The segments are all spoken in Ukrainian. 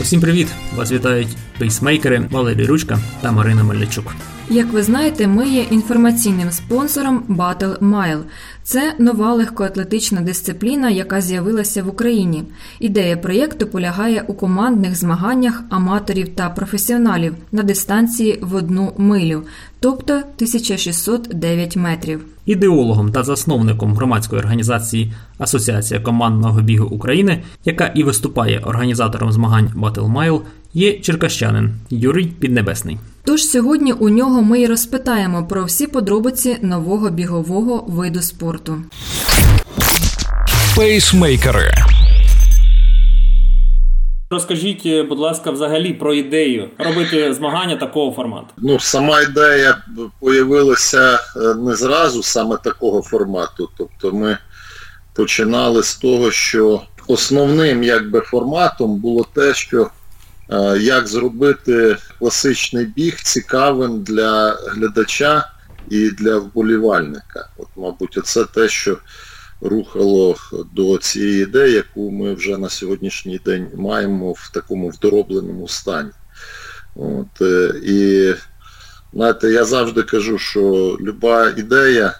Усім привіт! Вас вітають пейсмейкери Валерій Ручка та Марина Мельничук. Як ви знаєте, ми є інформаційним спонсором Battle Mile. Це нова легкоатлетична дисципліна, яка з'явилася в Україні. Ідея проєкту полягає у командних змаганнях аматорів та професіоналів на дистанції в одну милю, тобто 1609 метрів. Ідеологом та засновником громадської організації Асоціація командного бігу України, яка і виступає організатором змагань Battle Mile, є черкащанин Юрій Піднебесний. Тож сьогодні у нього ми й розпитаємо про всі подробиці нового бігового виду спорту. Пейсмейкери. Розкажіть, будь ласка, взагалі про ідею робити змагання такого формату. Ну, сама ідея появилася е, не зразу саме такого формату. Тобто ми починали з того, що основним якби форматом було те, що е, як зробити класичний біг цікавим для глядача і для вболівальника. От, мабуть, це те, що рухало до цієї ідеї, яку ми вже на сьогоднішній день маємо в такому вдоробленому стані. От, е, І знаєте, я завжди кажу, що люба ідея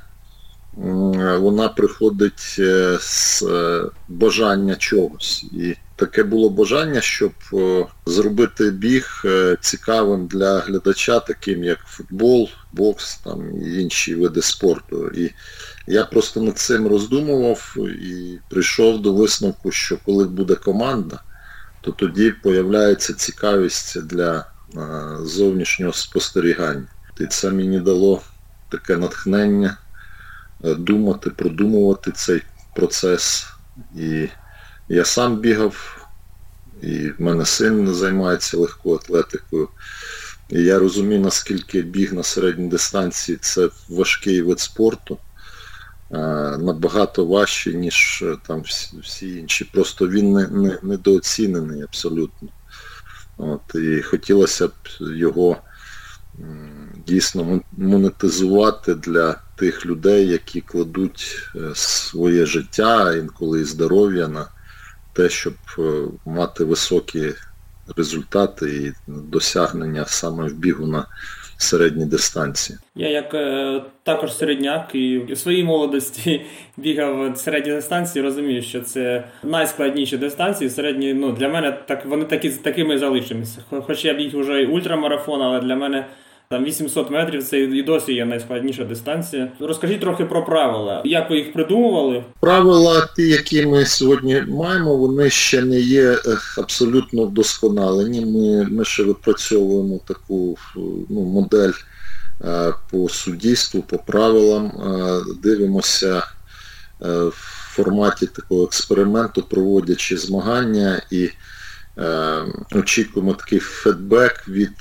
вона приходить е, з е, бажання чогось. І таке було бажання, щоб зробити біг цікавим для глядача, таким як футбол, бокс там, і інші види спорту. І я просто над цим роздумував і прийшов до висновку, що коли буде команда, то тоді появляється цікавість для зовнішнього спостерігання. І це мені дало таке натхнення е, думати, продумувати цей процес. І я сам бігав, і в мене син займається легкою атлетикою. І я розумію, наскільки біг на середній дистанції це важкий вид спорту. Е, набагато важче, ніж е, там всі інші. Просто він не, не, недооцінений абсолютно. От, І хотілося б його дійсно монетизувати для тих людей, які кладуть е, своє життя, інколи і здоров'я на те, щоб мати високі результати і досягнення саме в бігу на середні дистанції. Я як е, також середняк і в своїй молодості бігав середні дистанції, розумію, що це найскладніші дистанції. Середні, ну для мене так вони такі такими залишимося. Хоч я біг вже і ультрамарафон, але для мене. Там 800 метрів це і досі є найскладніша дистанція. Розкажіть трохи про правила. Як ви їх придумували? Правила, ті, які ми сьогодні маємо, вони ще не є е, абсолютно вдосконалені. Ми ми ще випрацьовуємо таку ну, модель е, по суддівству, по правилам. Е, дивимося в форматі такого експерименту, проводячи змагання і очікуємо такий федбек від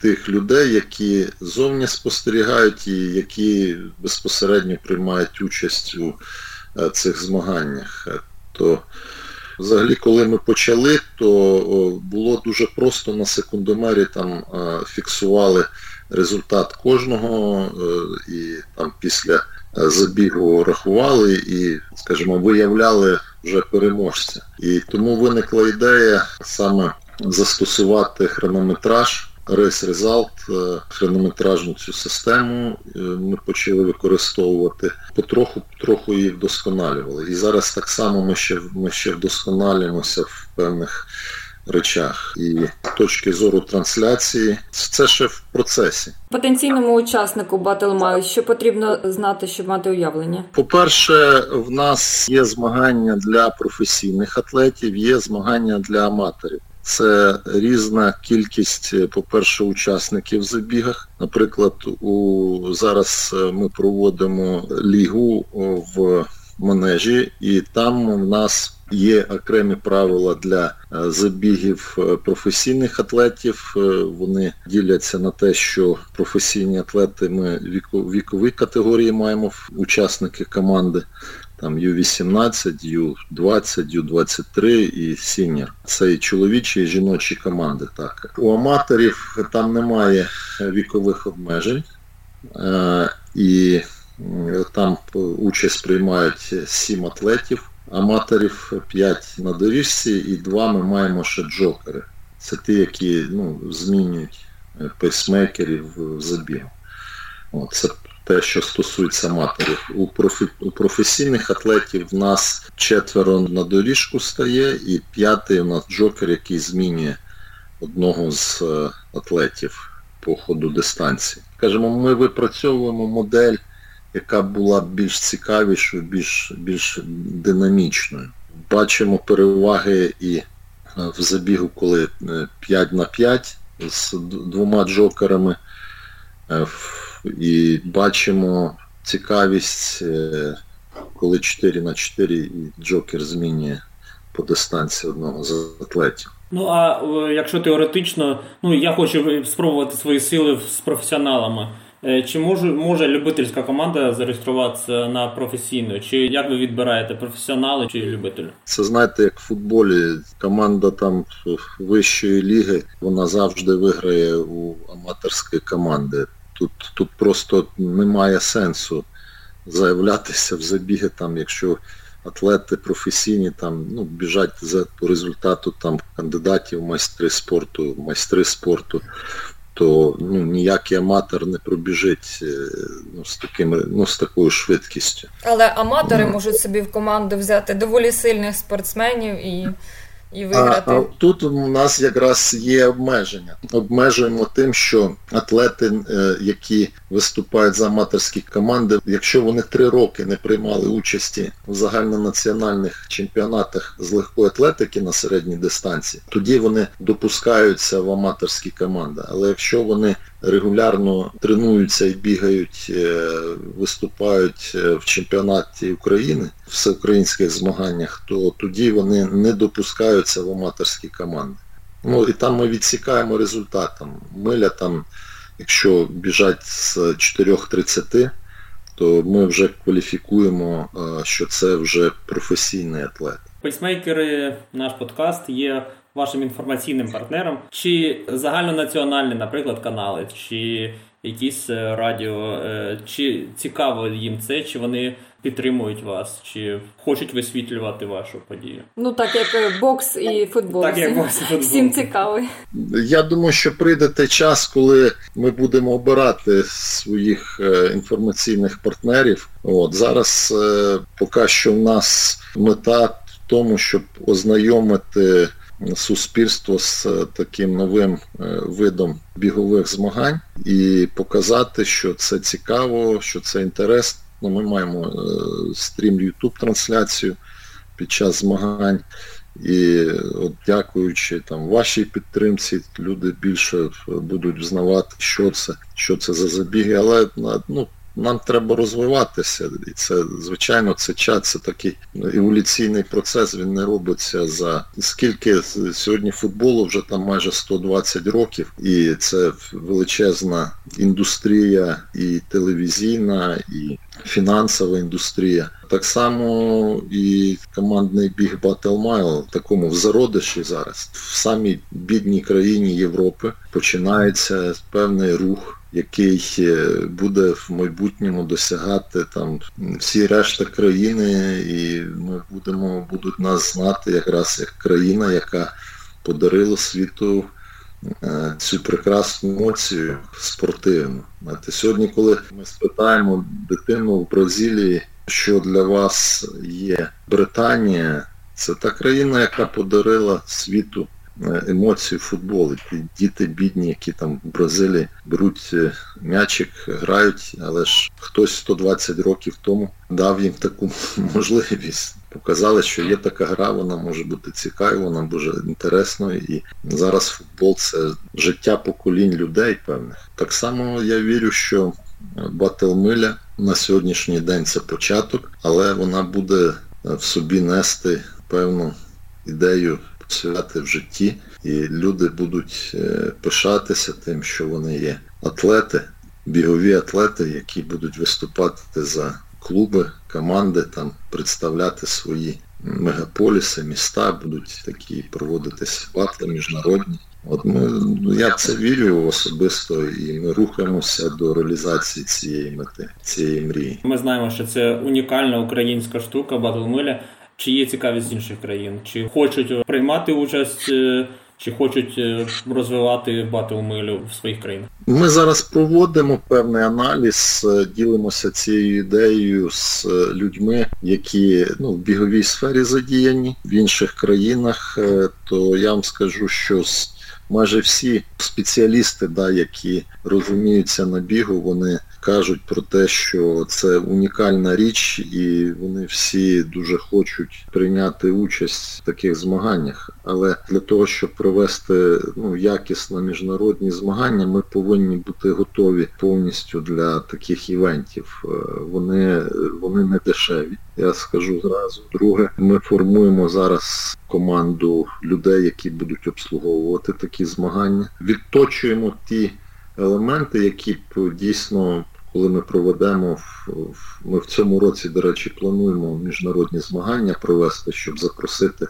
тих людей, які зовні спостерігають і які безпосередньо приймають участь у е, цих змаганнях. Е, то Взагалі, коли ми почали, то було дуже просто на секундомері там е, фіксували результат кожного і там після забігу рахували і, скажімо, виявляли вже переможця. І тому виникла ідея саме застосувати хронометраж Race Result, е, хронометражну цю систему е, ми почали використовувати, потроху потроху її вдосконалювали. І зараз так само ми ще ми ще вдосконалюємося в певних речах. І з точки зору трансляції, це ще в процесі. Потенційному учаснику Battle що потрібно знати, щоб мати уявлення? По-перше, в нас є змагання для професійних атлетів, є змагання для аматорів. Це різна кількість, е, по-перше, учасників в забігах. Наприклад, у зараз е, ми проводимо лігу в манежі, і там у нас є окремі правила для е, забігів професійних атлетів. Вони діляться на те, що професійні атлети ми вікові категорії маємо учасники команди там U-18, U-20, U-23 і Senior. Це і чоловічі, і жіночі команди. Так. У аматорів там немає вікових обмежень. Е, і там участь приймають 7 атлетів, аматорів 5 на доріжці і 2 ми маємо ще джокери. Це ті, які ну, змінюють е, пейсмейкерів в забігу. Це те, що стосується аматорів. У профі... у професійних атлетів в нас четверо на доріжку стає, і п'ятий у нас джокер, який змінює одного з е, атлетів по ходу дистанції. Кажемо, ми випрацьовуємо модель, яка була більш цікавішою, більш, більш динамічною. Бачимо переваги і е, в забігу, коли 5 е, на 5 з двома джокерами. І бачимо цікавість, коли 4 на 4 і Джокер змінює по дистанції одного з атлетів. Ну а якщо теоретично, ну я хочу спробувати свої сили з професіоналами. Е, чи може може любительська команда зареєструватися на професійну? Чи як ви відбираєте професіонали чи любителі? Це знаєте, як в футболі команда там вищої ліги, вона завжди виграє у аматорської команди. Тут тут просто немає сенсу заявлятися в забіги, там, якщо атлети професійні там, ну, біжать за по результату там кандидатів майстри спорту, майстри спорту, то ну, ніякий аматор не пробіжить е, ну, з таким, ну, з такою швидкістю. Але аматори ну. можуть собі в команду взяти доволі сильних спортсменів і і виграти. А, а Тут у нас якраз є обмеження. Обмежуємо тим, що атлети, е, які виступають за аматорські команди, якщо вони три роки не приймали участі в загальнонаціональних чемпіонатах з легкої атлетики на середній дистанції, тоді вони допускаються в аматорські команди. Але якщо вони регулярно тренуються і бігають, е, виступають е, в чемпіонаті України в всеукраїнських змаганнях, то тоді вони не допускаються в аматорські команди. Ну і там ми відсікаємо результатом. Миля там, якщо біжать з 4.30, то ми вже кваліфікуємо, е, що це вже професійний атлет. Пейсмейкери, наш подкаст є вашим інформаційним партнером, чи загальнонаціональні, наприклад, канали, чи якісь е, радіо, е, чи цікаво їм це, чи вони підтримують вас, чи хочуть висвітлювати вашу подію? Ну так як е, бокс і футбол. Так як бокс і футбол. Всім цікавий. Я думаю, що прийде той час, коли ми будемо обирати своїх інформаційних партнерів. От зараз поки що в нас мета в тому, щоб ознайомити суспільство з е, таким новим е, видом бігових змагань і показати, що це цікаво, що це інтересно. Ми маємо е, стрім YouTube трансляцію під час змагань. І от дякуючи там вашій підтримці, люди більше будуть взнавати, що це, що це за забіги. Але ну, нам треба розвиватися, і це звичайно це час, це такий еволюційний процес. Він не робиться за скільки сьогодні футболу вже там майже 120 років, і це величезна індустрія, і телевізійна, і фінансова індустрія. Так само і командний біг Battle Mile в такому в зародиші зараз в самій бідній країні Європи починається певний рух який е, буде в майбутньому досягати там всі решта країни, і ми будемо будуть нас знати якраз як країна, яка подарила світу е, цю прекрасну емоцію спортивну. Сьогодні, коли ми спитаємо дитину в Бразилії, що для вас є Британія, це та країна, яка подарила світу емоції в футбол. Діти бідні, які там в Бразилії беруть е, м'ячик, грають, але ж хтось 120 років тому дав їм таку можливість. Показали, що є така гра, вона може бути цікавою, вона дуже інтересною. І зараз футбол це життя поколінь людей певних. Так само я вірю, що Батл Миля на сьогоднішній день це початок, але вона буде в собі нести певну ідею працювати в житті, і люди будуть е, пишатися тим, що вони є атлети, бігові атлети, які будуть виступати за клуби, команди, там представляти свої мегаполіси, міста, будуть такі проводитися батли міжнародні. От ми, ну, я це вірю особисто, і ми рухаємося до реалізації цієї мети, цієї мрії. Ми знаємо, що це унікальна українська штука, Батл Миля. Чи є цікавість з інших країн, чи хочуть приймати участь е, чи хочуть е, розвивати батл-милю в своїх країнах? Ми зараз проводимо певний аналіз, е, ділимося цією ідеєю з людьми, які ну, в біговій сфері задіяні в інших країнах. То я вам скажу, що майже всі спеціалісти, да, які розуміються на бігу, вони кажуть про те, що це унікальна річ, і вони всі дуже хочуть прийняти участь в таких змаганнях. Але для того, щоб провести ну, якісно міжнародні змагання, ми повинні бути готові повністю для таких івентів. Е, вони, Вони не дешеві. Я скажу зразу. Друге, ми формуємо зараз команду людей, які будуть обслуговувати такі змагання. Відточуємо ті елементи, які б дійсно, коли ми проведемо, ми в цьому році, до речі, плануємо міжнародні змагання провести, щоб запросити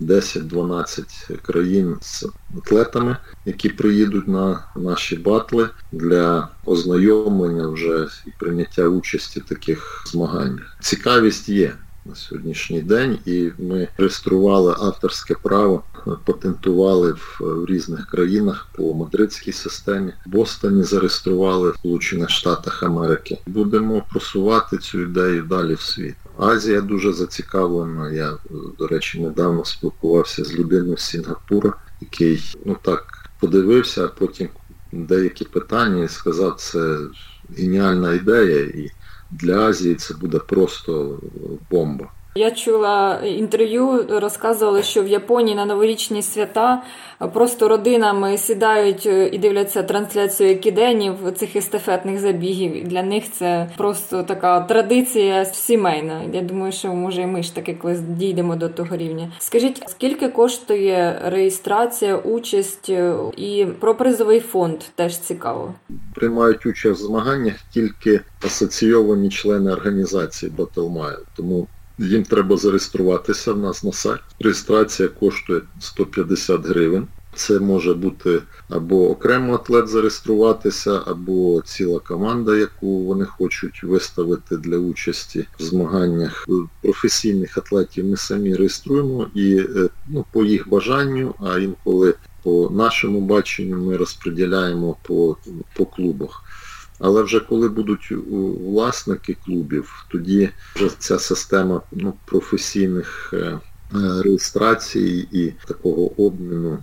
10-12 країн з атлетами, які приїдуть на наші батли для ознайомлення вже і прийняття участі в таких змаганнях. Цікавість є на сьогоднішній день, і ми реєстрували авторське право, патентували в, в різних країнах по мадридській системі. В Бостоні зареєстрували в Сполучених Штатах Америки. Будемо просувати цю ідею далі в світ. Азія дуже зацікавлена. Я, до речі, недавно спілкувався з людиною з Сінгапура, який ну так подивився, а потім деякі питання і сказав, це геніальна ідея. і для Азії це буде просто бомба. Я чула інтерв'ю, розказували, що в Японії на новорічні свята просто родинами сідають е, і дивляться трансляцію екіденів цих естафетних забігів. Для них це просто така традиція сімейна. Я думаю, що може і ми ж таки колись дійдемо до того рівня. Скажіть, скільки коштує реєстрація, участь е, і про призовий фонд теж цікаво. Приймають участь в змаганнях тільки асоційовані члени організації Battlemile. тому їм треба зареєструватися в нас на сайті. Реєстрація коштує 150 гривень. Це може бути або окремо атлет зареєструватися, або ціла команда, яку вони хочуть виставити для участі в змаганнях. Професійних атлетів ми самі реєструємо і е, ну, по їх бажанню, а інколи по нашому баченню ми розподіляємо по, по клубах. Але вже коли будуть власники клубів, тоді вже ця система ну, професійних е, е, реєстрацій і такого обміну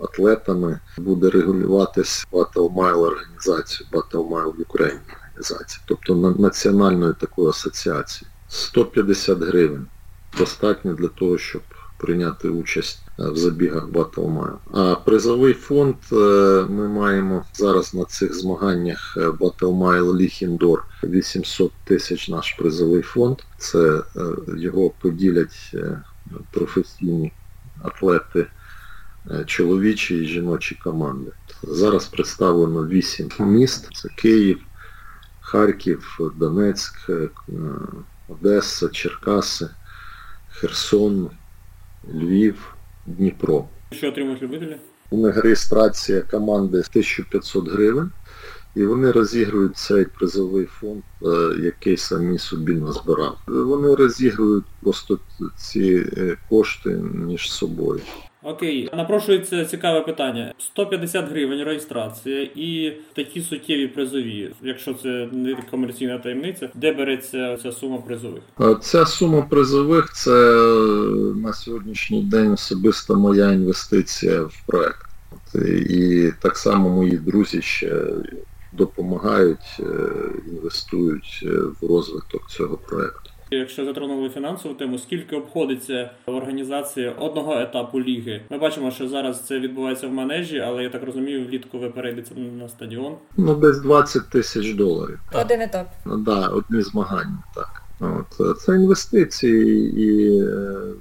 атлетами буде регулюватись Battle Mile організацією, Battle Mile Ukraine організації, тобто національною такою асоціацією. 150 гривень достатньо для того, щоб прийняти участь в забігах Battle А призовий фонд е, ми маємо зараз на цих змаганнях е, Battle Mile Ліхіндор 800 тисяч наш призовий фонд. Це е, його поділять професійні атлети чоловічі і жіночі команди. Зараз представлено 8 міст. Це Київ, Харків, Донецьк, Одеса, Черкаси, Херсон, Львів. Дніпро. Що отримують любителі? У них реєстрація команди 1500 гривень, і вони розігрують цей призовий фонд, е, який самі собі назбирав. Вони розігрують просто ці е, кошти між собою. Окей, напрошується цікаве питання: 150 гривень реєстрація і такі суттєві призові, якщо це не комерційна таємниця, де береться ця сума призових? Ця сума призових це на сьогоднішній день особиста моя інвестиція в проект. І так само мої друзі ще допомагають, е, інвестують е, в розвиток цього проекту. Якщо затронули фінансову тему, скільки обходиться в організації одного етапу ліги? Ми бачимо, що зараз це відбувається в манежі, але я так розумію, влітку ви перейдете на стадіон. Ну, десь 20 тисяч доларів. Один етап. Так, да, одні змагання, так. От, Це інвестиції, і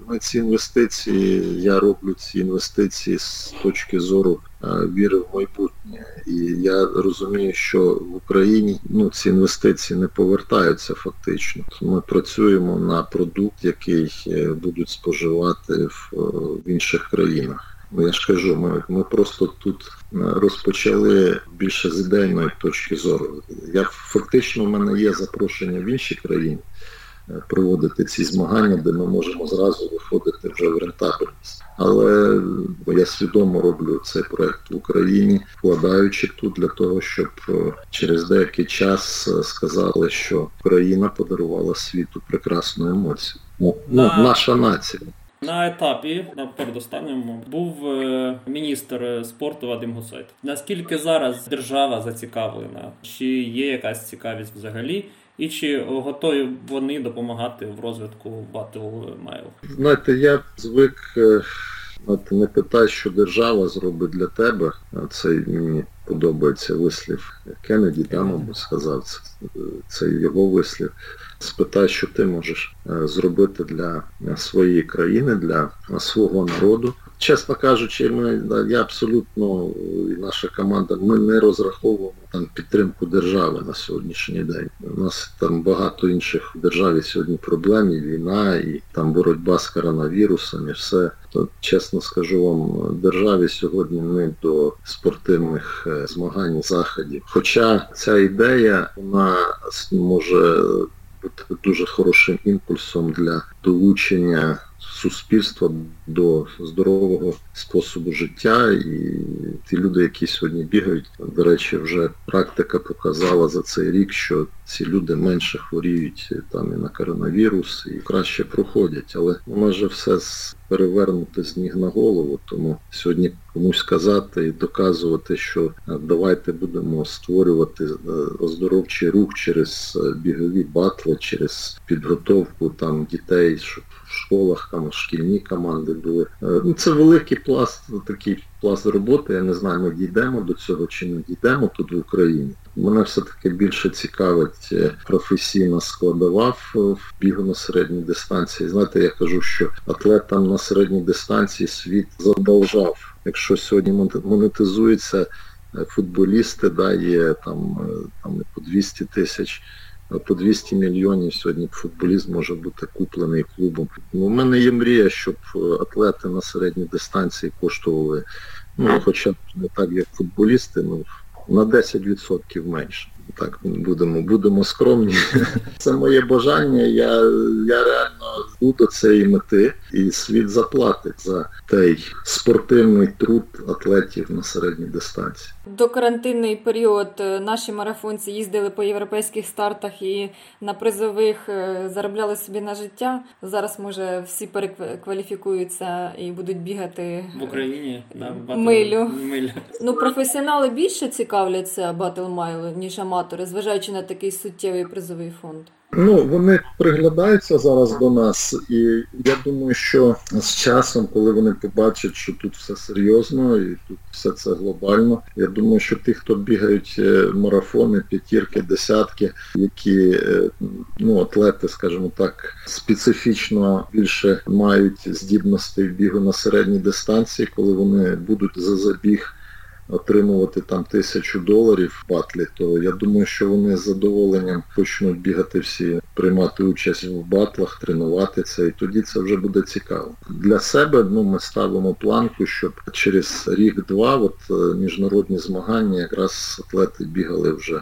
ми ці інвестиції, я роблю ці інвестиції з точки зору віри в майбутнє. І я розумію, що в Україні ну, ці інвестиції не повертаються фактично. Ми працюємо на продукт, який е, будуть споживати в, в інших країнах. Ну, я ж кажу, ми ми просто тут е, розпочали більше з ідейної точки зору. Я Фактично в мене є запрошення в інші країни, проводити ці змагання, де ми можемо зразу виходити вже в рентабельність. Але я свідомо роблю цей проект в Україні, вкладаючи тут для того, щоб через деякий час сказали, що Україна подарувала світу прекрасну емоцію. Ну, на... Наша нація. На етапі, на передостанньому, був е, міністр спорту Вадим Гусайт. Наскільки зараз держава зацікавлена? Чи є якась цікавість взагалі? І чи готові вони допомагати в розвитку Battle Mail? Знаєте, я звик е, знаєте, не питай, що держава зробить для тебе. Це мені подобається вислів Кеннеді, там мабуть, сказав це. Це його вислів спитай, що ти можеш е, зробити для своєї країни, для свого народу. Чесно кажучи, ми я абсолютно і наша команда ми не розраховуємо там підтримку держави на сьогоднішній день. У нас там багато інших в державі сьогодні проблем, і війна, і там боротьба з коронавірусом, і все. То чесно скажу вам, державі сьогодні не до спортивних е, змагань, заходів. Хоча ця ідея вона може дуже хорошим імпульсом для долучення суспільства до здорового способу життя. І ті люди, які сьогодні бігають, до речі, вже практика показала за цей рік, що ці люди менше хворіють там і на коронавірус, і краще проходять. Але може все перевернути з ніг на голову. Тому сьогодні комусь казати і доказувати, що давайте будемо створювати е, оздоровчий рух через е, бігові батли, через підготовку там дітей, щоб школах там шкільні команди були. Е, ну, Це великий пласт, такий пласт роботи. Я не знаю, ми дійдемо до цього чи не дійдемо тут в Україні. Мене все-таки більше цікавить е, професійна складова в бігу на середній дистанції. Знаєте, я кажу, що атлетам на середній дистанції світ задовжав. Якщо сьогодні монетизуються е, футболісти, да, є там, там по 200 тисяч по 200 мільйонів сьогодні футболіст може бути куплений клубом. Ну, У мене є мрія, щоб е, атлети на середній дистанції коштували, ну хоча б не так, як футболісти, ну на 10% менше. Так, будемо будемо скромні. Це моє бажання. Я я реально йду до цієї мети, і світ заплатить за той спортивний труд атлетів на середній дистанції. До карантинний період е, наші марафонці їздили по європейських стартах і на призових е, заробляли собі на життя. Зараз може всі перекваліфікуються і будуть бігати в Україні на милю. милю. Ну професіонали більше цікавляться Battle Mile'у, ніж аматори, зважаючи на такий суттєвий призовий фонд. Ну, вони приглядаються зараз до нас, і я думаю, що з часом, коли вони побачать, що тут все серйозно і тут все це глобально, я думаю, що ті, хто бігають е, марафони, п'ятірки, десятки, які е, ну, атлети, скажімо так, специфічно більше мають здібності в бігу на середній дистанції, коли вони будуть за забіг отримувати там тисячу доларів в батлі, то я думаю, що вони з задоволенням почнуть бігати всі, приймати участь в батлах, тренуватися, і тоді це вже буде цікаво. Для себе ну, ми ставимо планку, щоб через рік-два от е, міжнародні змагання якраз атлети бігали вже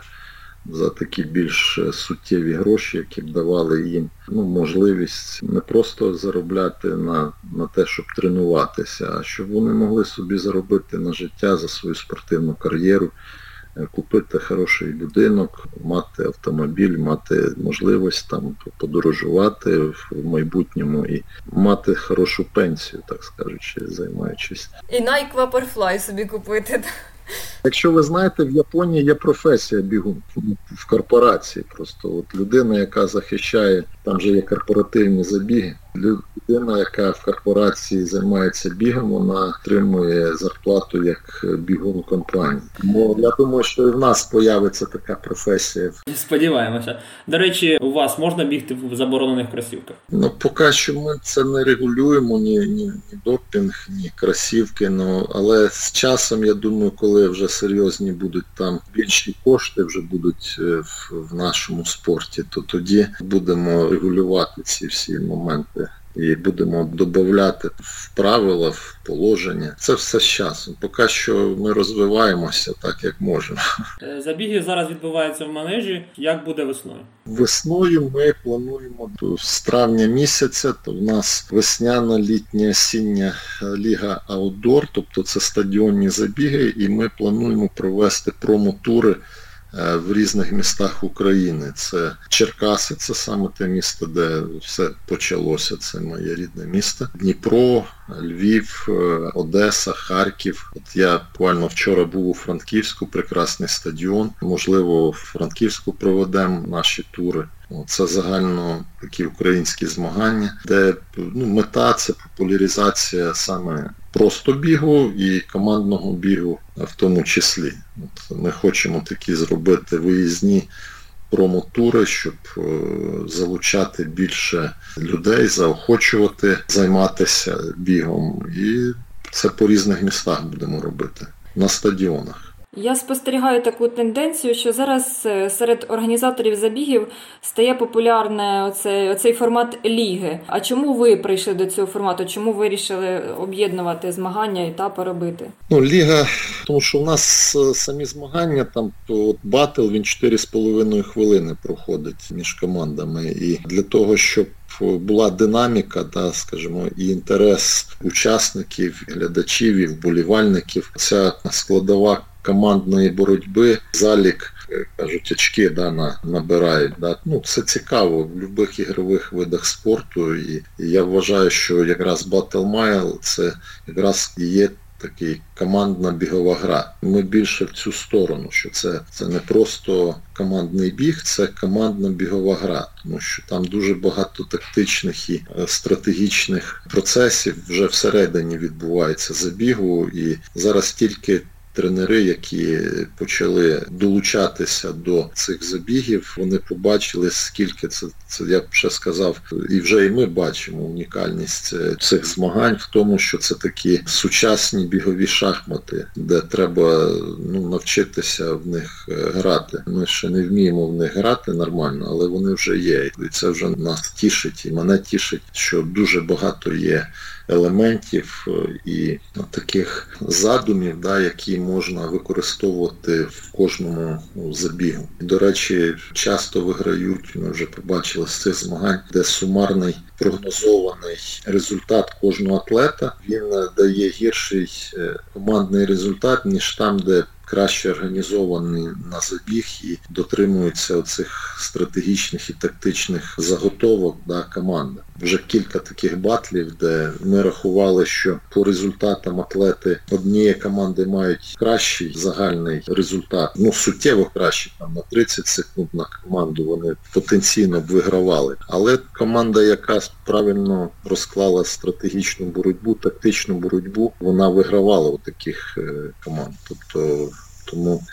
за такі більш е, суттєві гроші, які б давали їм ну, можливість не просто заробляти на на те, щоб тренуватися, а щоб вони могли собі заробити на життя за свою спортивну кар'єру, е, купити хороший будинок, мати автомобіль, мати можливість там подорожувати в майбутньому і мати хорошу пенсію, так скажучи, займаючись. І Nike Vaporfly собі купити. Якщо ви знаєте, в Японії є професія бігун в корпорації. Просто от людина, яка захищає, там же є корпоративні забіги людина, яка в корпорації займається бігом, вона отримує зарплату як бігун компанії. Тому я думаю, що і в нас появиться така професія. Сподіваємося. До речі, у вас можна бігти в заборонених кросівках? Ну поки що ми це не регулюємо, ні ні, ні допінг, ні кросівки. Ну але з часом я думаю, коли вже серйозні будуть там більші кошти, вже будуть е, в, в нашому спорті, то тоді будемо регулювати ці всі моменти і будемо додати в правила, в положення. Це все з часом. Поки що ми розвиваємося так, як можемо. Е, забіги зараз відбуваються в манежі. Як буде весною? Весною ми плануємо з травня місяця. То в нас весняна, літня, осіння ліга аутдор, тобто це стадіонні забіги, і ми плануємо провести промо-тури Е, в різних містах України. Це Черкаси, це саме те місто, де все почалося. Це моє рідне місто. Дніпро, Львів, е, Одеса, Харків. От я буквально вчора був у Франківську, прекрасний стадіон. Можливо, в Франківську проведемо наші тури. Це загально такі українські змагання, де ну, мета це популяризація саме просто бігу і командного бігу в тому числі. От Ми хочемо такі зробити виїзні промотури, щоб е, залучати більше людей, заохочувати, займатися бігом. І це по різних містах будемо робити на стадіонах. Я спостерігаю таку тенденцію, що зараз е, серед організаторів забігів стає популярне оцей, оцей формат ліги. А чому ви прийшли до цього формату? Чому вирішили об'єднувати змагання, етапи робити? Ну, Ліга, тому що у нас е, самі змагання, там от батл він 4,5 хвилини проходить між командами. І для того, щоб була динаміка, да, скажімо, і інтерес учасників, глядачів і вболівальників, ця складова командної боротьби, залік, е, кажуть, очки да, на, набирають. Да. Ну, Це цікаво в будь-яких ігрових видах спорту. І, і я вважаю, що якраз Battle Mile це якраз є такий командна бігова гра. Ми більше в цю сторону, що це це не просто командний біг, це командна бігова гра, тому що там дуже багато тактичних і е, стратегічних процесів вже всередині відбувається забігу, і зараз тільки тренери, які почали долучатися до цих забігів, вони побачили, скільки це це я б ще сказав, і вже і ми бачимо унікальність цих змагань в тому, що це такі сучасні бігові шахмати, де треба ну, навчитися в них е, грати. Ми ще не вміємо в них грати нормально, але вони вже є. І це вже нас тішить, і мене тішить, що дуже багато є елементів е, і таких задумів, да, які можна використовувати в кожному ну, забігу. До речі, часто виграють, ми вже побачили з цих змагань, де сумарний прогнозований результат кожного атлета він дає гірший е, командний результат, ніж там, де краще організовані на забіг і дотримуються оцих стратегічних і тактичних заготовок да, команди. Вже кілька таких батлів, де ми рахували, що по результатам атлети однієї команди мають кращий загальний результат, ну суттєво кращий, там на 30 секунд на команду вони потенційно б вигравали. Але команда, яка правильно розклала стратегічну боротьбу, тактичну боротьбу, вона вигравала у таких е, команд. Тобто тому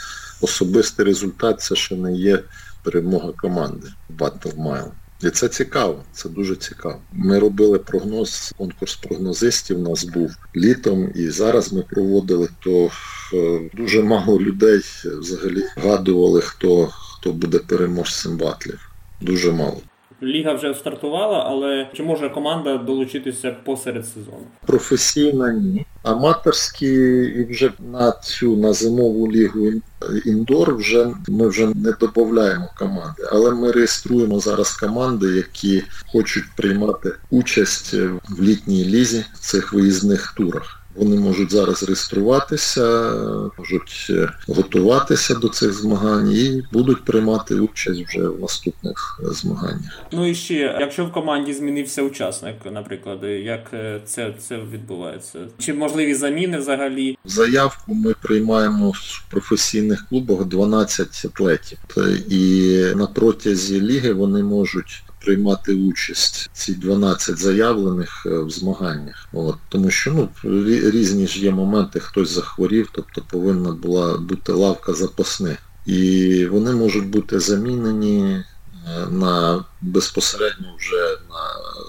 особистий результат це ще не є перемога команди Battle Mile. І це цікаво, це дуже цікаво. Ми робили прогноз, конкурс прогнозистів у нас був літом, і зараз ми проводили, то е, дуже мало людей взагалі вгадували, хто хто буде переможцем батлів. Дуже мало. Ліга вже стартувала, але чи може команда долучитися посеред сезону? Професійна ні. Аматорські і вже на цю на зимову лігу індор вже ми вже не додаємо команди, але ми реєструємо зараз команди, які хочуть приймати участь в літній лізі в цих виїзних турах. Вони можуть зараз реєструватися, можуть е, готуватися до цих змагань і будуть приймати участь вже в наступних е, змаганнях. Ну і ще, якщо в команді змінився учасник, наприклад, як е, це це відбувається? Чи можливі заміни взагалі? Заявку ми приймаємо в професійних клубах 12 атлетів, і на протязі ліги вони можуть приймати участь ці 12 заявлених е, в змаганнях. От, Тому що ну, різні ж є моменти, хтось захворів, тобто повинна була бути лавка запасних. І вони можуть бути замінені е, на безпосередньо вже на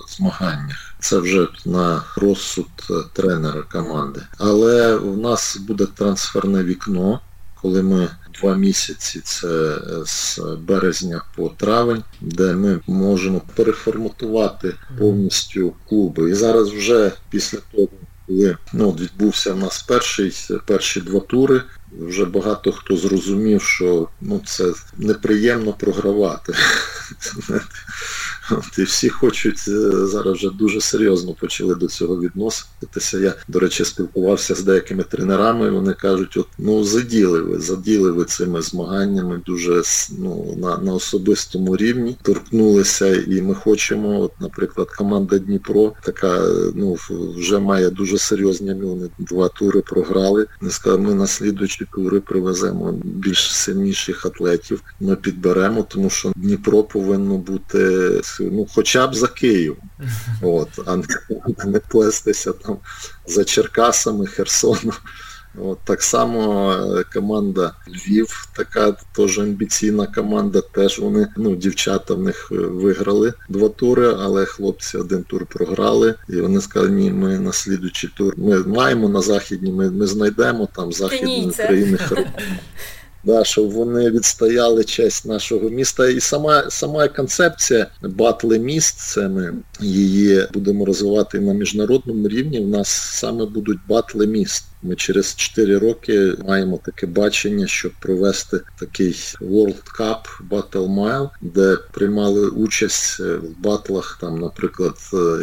змаганнях. Це вже на розсуд е, тренера команди. Але в нас буде трансферне вікно коли ми два місяці, це з березня по травень, де ми можемо переформатувати повністю клуби. І зараз вже після того, коли ну, відбувся в нас перший, перші два тури, вже багато хто зрозумів, що ну, це неприємно програвати. І всі хочуть е, зараз вже дуже серйозно почали до цього відноситися. Я, до речі, спілкувався з деякими тренерами, вони кажуть, от ну заділи ви, заділи ви цими змаганнями дуже ну, на на особистому рівні, торкнулися, і ми хочемо, от, наприклад, команда Дніпро, така ну вже має дуже серйозні вони два тури програли. Ми сказали, ми на слідуючі тури привеземо більш сильніших атлетів. Ми підберемо, тому що Дніпро повинно бути ну, хоча б за Київ. От, а не плестися там за Черкасами, Херсоном. От, Так само е, команда Львів, така теж амбіційна команда, теж вони, ну, дівчата в них е, виграли два тури, але хлопці один тур програли. І вони сказали, ні, ми на слідуючий тур ми маємо на західні, ми ми знайдемо там західні України. да, щоб вони відстояли честь нашого міста. І сама сама концепція батли міст, це ми її будемо розвивати на міжнародному рівні. У нас саме будуть батли міст. Ми через 4 роки маємо таке бачення, щоб провести такий World Cup Battle Mile, де приймали участь в батлах. Там, наприклад,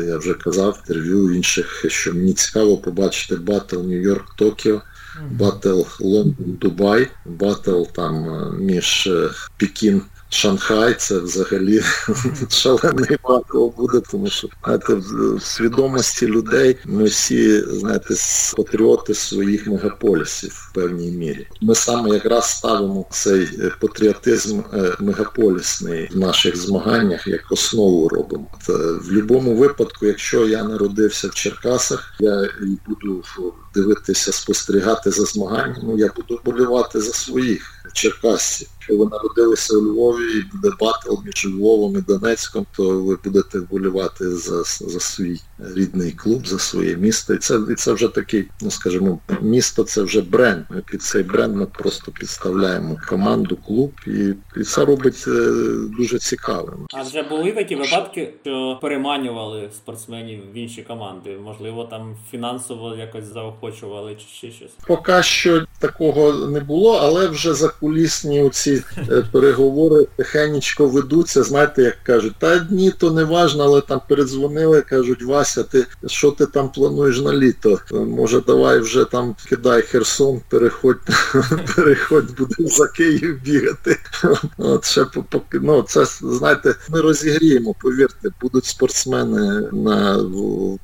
я вже казав інтерв'ю інших, що мені цікаво побачити батл Нью-Йорк Токіо. Батл Лондон Дубай, батл там е, між е, Пекін Шанхай це взагалі шалений вау буде, тому що знаєте, в свідомості людей ми всі знаєте, патріоти своїх мегаполісів в певній мірі. Ми саме якраз ставимо цей е, патріотизм е, мегаполісний в наших змаганнях як основу робимо. Та в будь-якому випадку, якщо я народився в Черкасах, я буду дивитися, спостерігати за змаганнями, я буду вболівати за своїх черкасців. Якщо ви народилися у Львові і буде батл між Львовом і Донецьком, то ви будете вболівати за за свій рідний клуб, за своє місто. І це і це вже такий, ну скажімо, місто це вже бренд. Ми під цей бренд ми просто підставляємо команду, клуб, і, і це робить е, дуже цікавим. А вже були такі випадки, що переманювали спортсменів в інші команди? Можливо, там фінансово якось заохочували чи ще щось? Поки що такого не було, але вже закулісні ці Е, переговори тихенечко ведуться, знаєте, як кажуть, та ні, то не важно, але там передзвонили, кажуть, Вася, ти що ти там плануєш на літо? Може, давай вже там кидай Херсон, переходь, переходь, будемо за Київ бігати. От ще ну, це, знаєте, ми розігріємо, повірте, будуть спортсмени на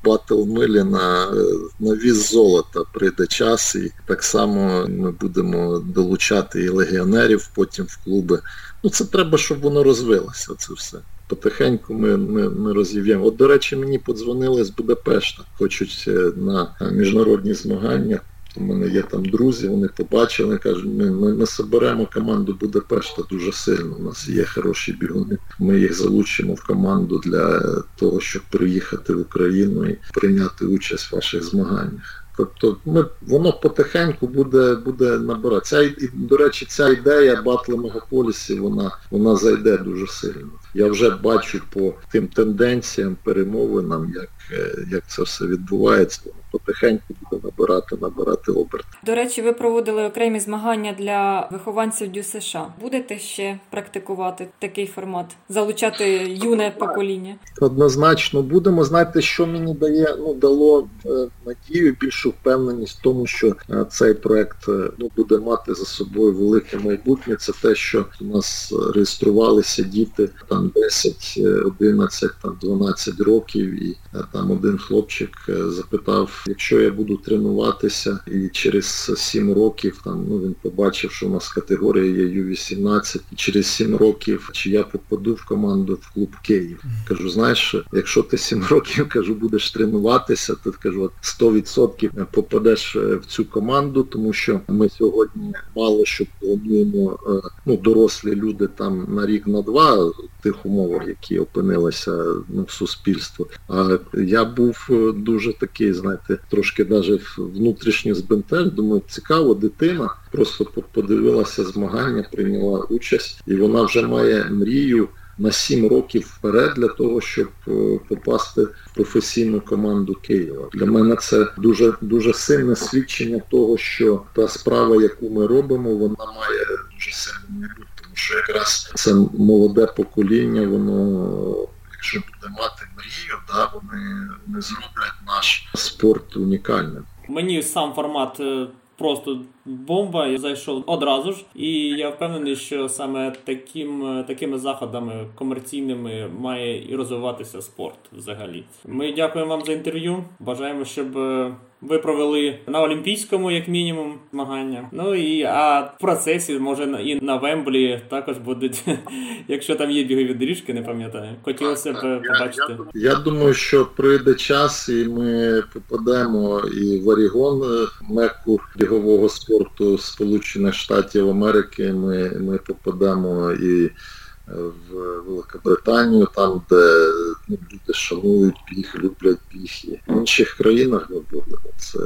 батл милі на, на вес золота, прийде час, і так само ми будемо долучати і легіонерів потім в клуби. Ну це треба, щоб воно розвилося. Це все. Потихеньку ми ми, ми розів'ємо. От, до речі, мені подзвонили з Будапешта. Хочуть е, на міжнародні змагання. У мене є там друзі, вони побачили, кажуть, ми ми, ми соберемо команду Будапешта дуже сильно. У нас є хороші бігуни. Ми їх залучимо в команду для того, щоб приїхати в Україну і прийняти участь в ваших змаганнях. Тобто ми, воно потихеньку буде буде набиратися. До речі, ця ідея батла мегаполісів, вона вона зайде дуже сильно. Я вже бачу по тим тенденціям, перемовинам, як, е, як це все відбувається потихеньку буде набирати, набирати оберт. До речі, ви проводили окремі змагання для вихованців Дю США. Будете ще практикувати такий формат, залучати юне покоління? Однозначно будемо. Знаєте, що мені дає ну дало е, надію, більшу впевненість в тому, що е, цей проект ну буде мати за собою велике майбутнє. Це те, що у нас реєструвалися діти там 10, 11, там 12 років, і там один хлопчик запитав якщо я буду тренуватися і через 7 років там ну він побачив, що у нас категорія є Ю-18, і через 7 років чи я попаду в команду в клуб Київ. Кажу, знаєш, якщо ти 7 років кажу, будеш тренуватися, то кажу, 100% попадеш е, в цю команду, тому що ми сьогодні мало що плануємо, е, ну дорослі люди там на рік на два тих умовах, які опинилися ну, в суспільстві. А я був е, дуже такий, знаєте, трошки навіть внутрішньо збентеж. Думаю, цікаво, дитина просто подивилася змагання, прийняла участь, і вона вже має мрію на 7 років вперед для того, щоб е, попасти в професійну команду Києва. Для мене це дуже дуже сильне свідчення того, що та справа, яку ми робимо, вона має дуже майбутнє. Що якраз це молоде покоління, воно. Якщо буде мати мрію, да, вони, не зроблять наш спорт унікальним. Мені сам формат е, просто бомба. Я зайшов одразу ж, і я впевнений, що саме таким такими заходами комерційними має і розвиватися спорт взагалі. Ми дякуємо вам за інтерв'ю. Бажаємо, щоб е, ви провели на Олімпійському, як мінімум, змагання. Ну і а в процесі, може, і на Вемблі також будуть, якщо там є бігові доріжки, не пам'ятаю. Хотілося б побачити. Я, я думаю, що прийде час, і ми попадемо і в Орігон, е, меку бігового спорту Сполучених Штатів Америки. Ми, Ми попадемо і в Великобританію, там, де ну, люди шанують біг, люблять біг. І в інших країнах ми будемо. Це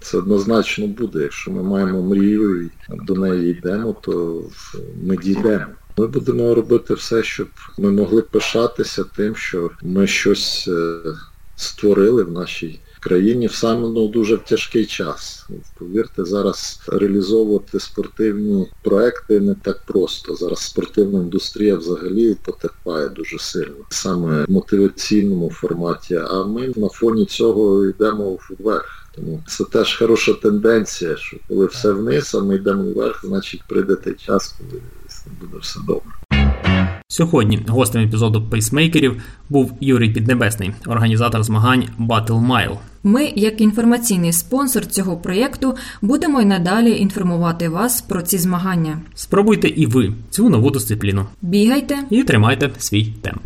це однозначно буде. Якщо ми маємо мрію і до неї йдемо, то ми дійдемо. Ми будемо робити все, щоб ми могли пишатися тим, що ми щось е, створили в нашій країні в саме ну, дуже в тяжкий час. Повірте, зараз реалізовувати спортивні проекти не так просто. Зараз спортивна індустрія взагалі потерпає дуже сильно, саме в мотиваційному форматі. А ми на фоні цього йдемо вверх. Тому це теж хороша тенденція, що коли все вниз, а ми йдемо вверх, значить прийде той час, коли буде все добре. Сьогодні гостем епізоду пейсмейкерів був Юрій Піднебесний, організатор змагань Battle Mile. Ми, як інформаційний спонсор цього проєкту, будемо й надалі інформувати вас про ці змагання. Спробуйте і ви цю нову дисципліну. Бігайте і тримайте свій темп.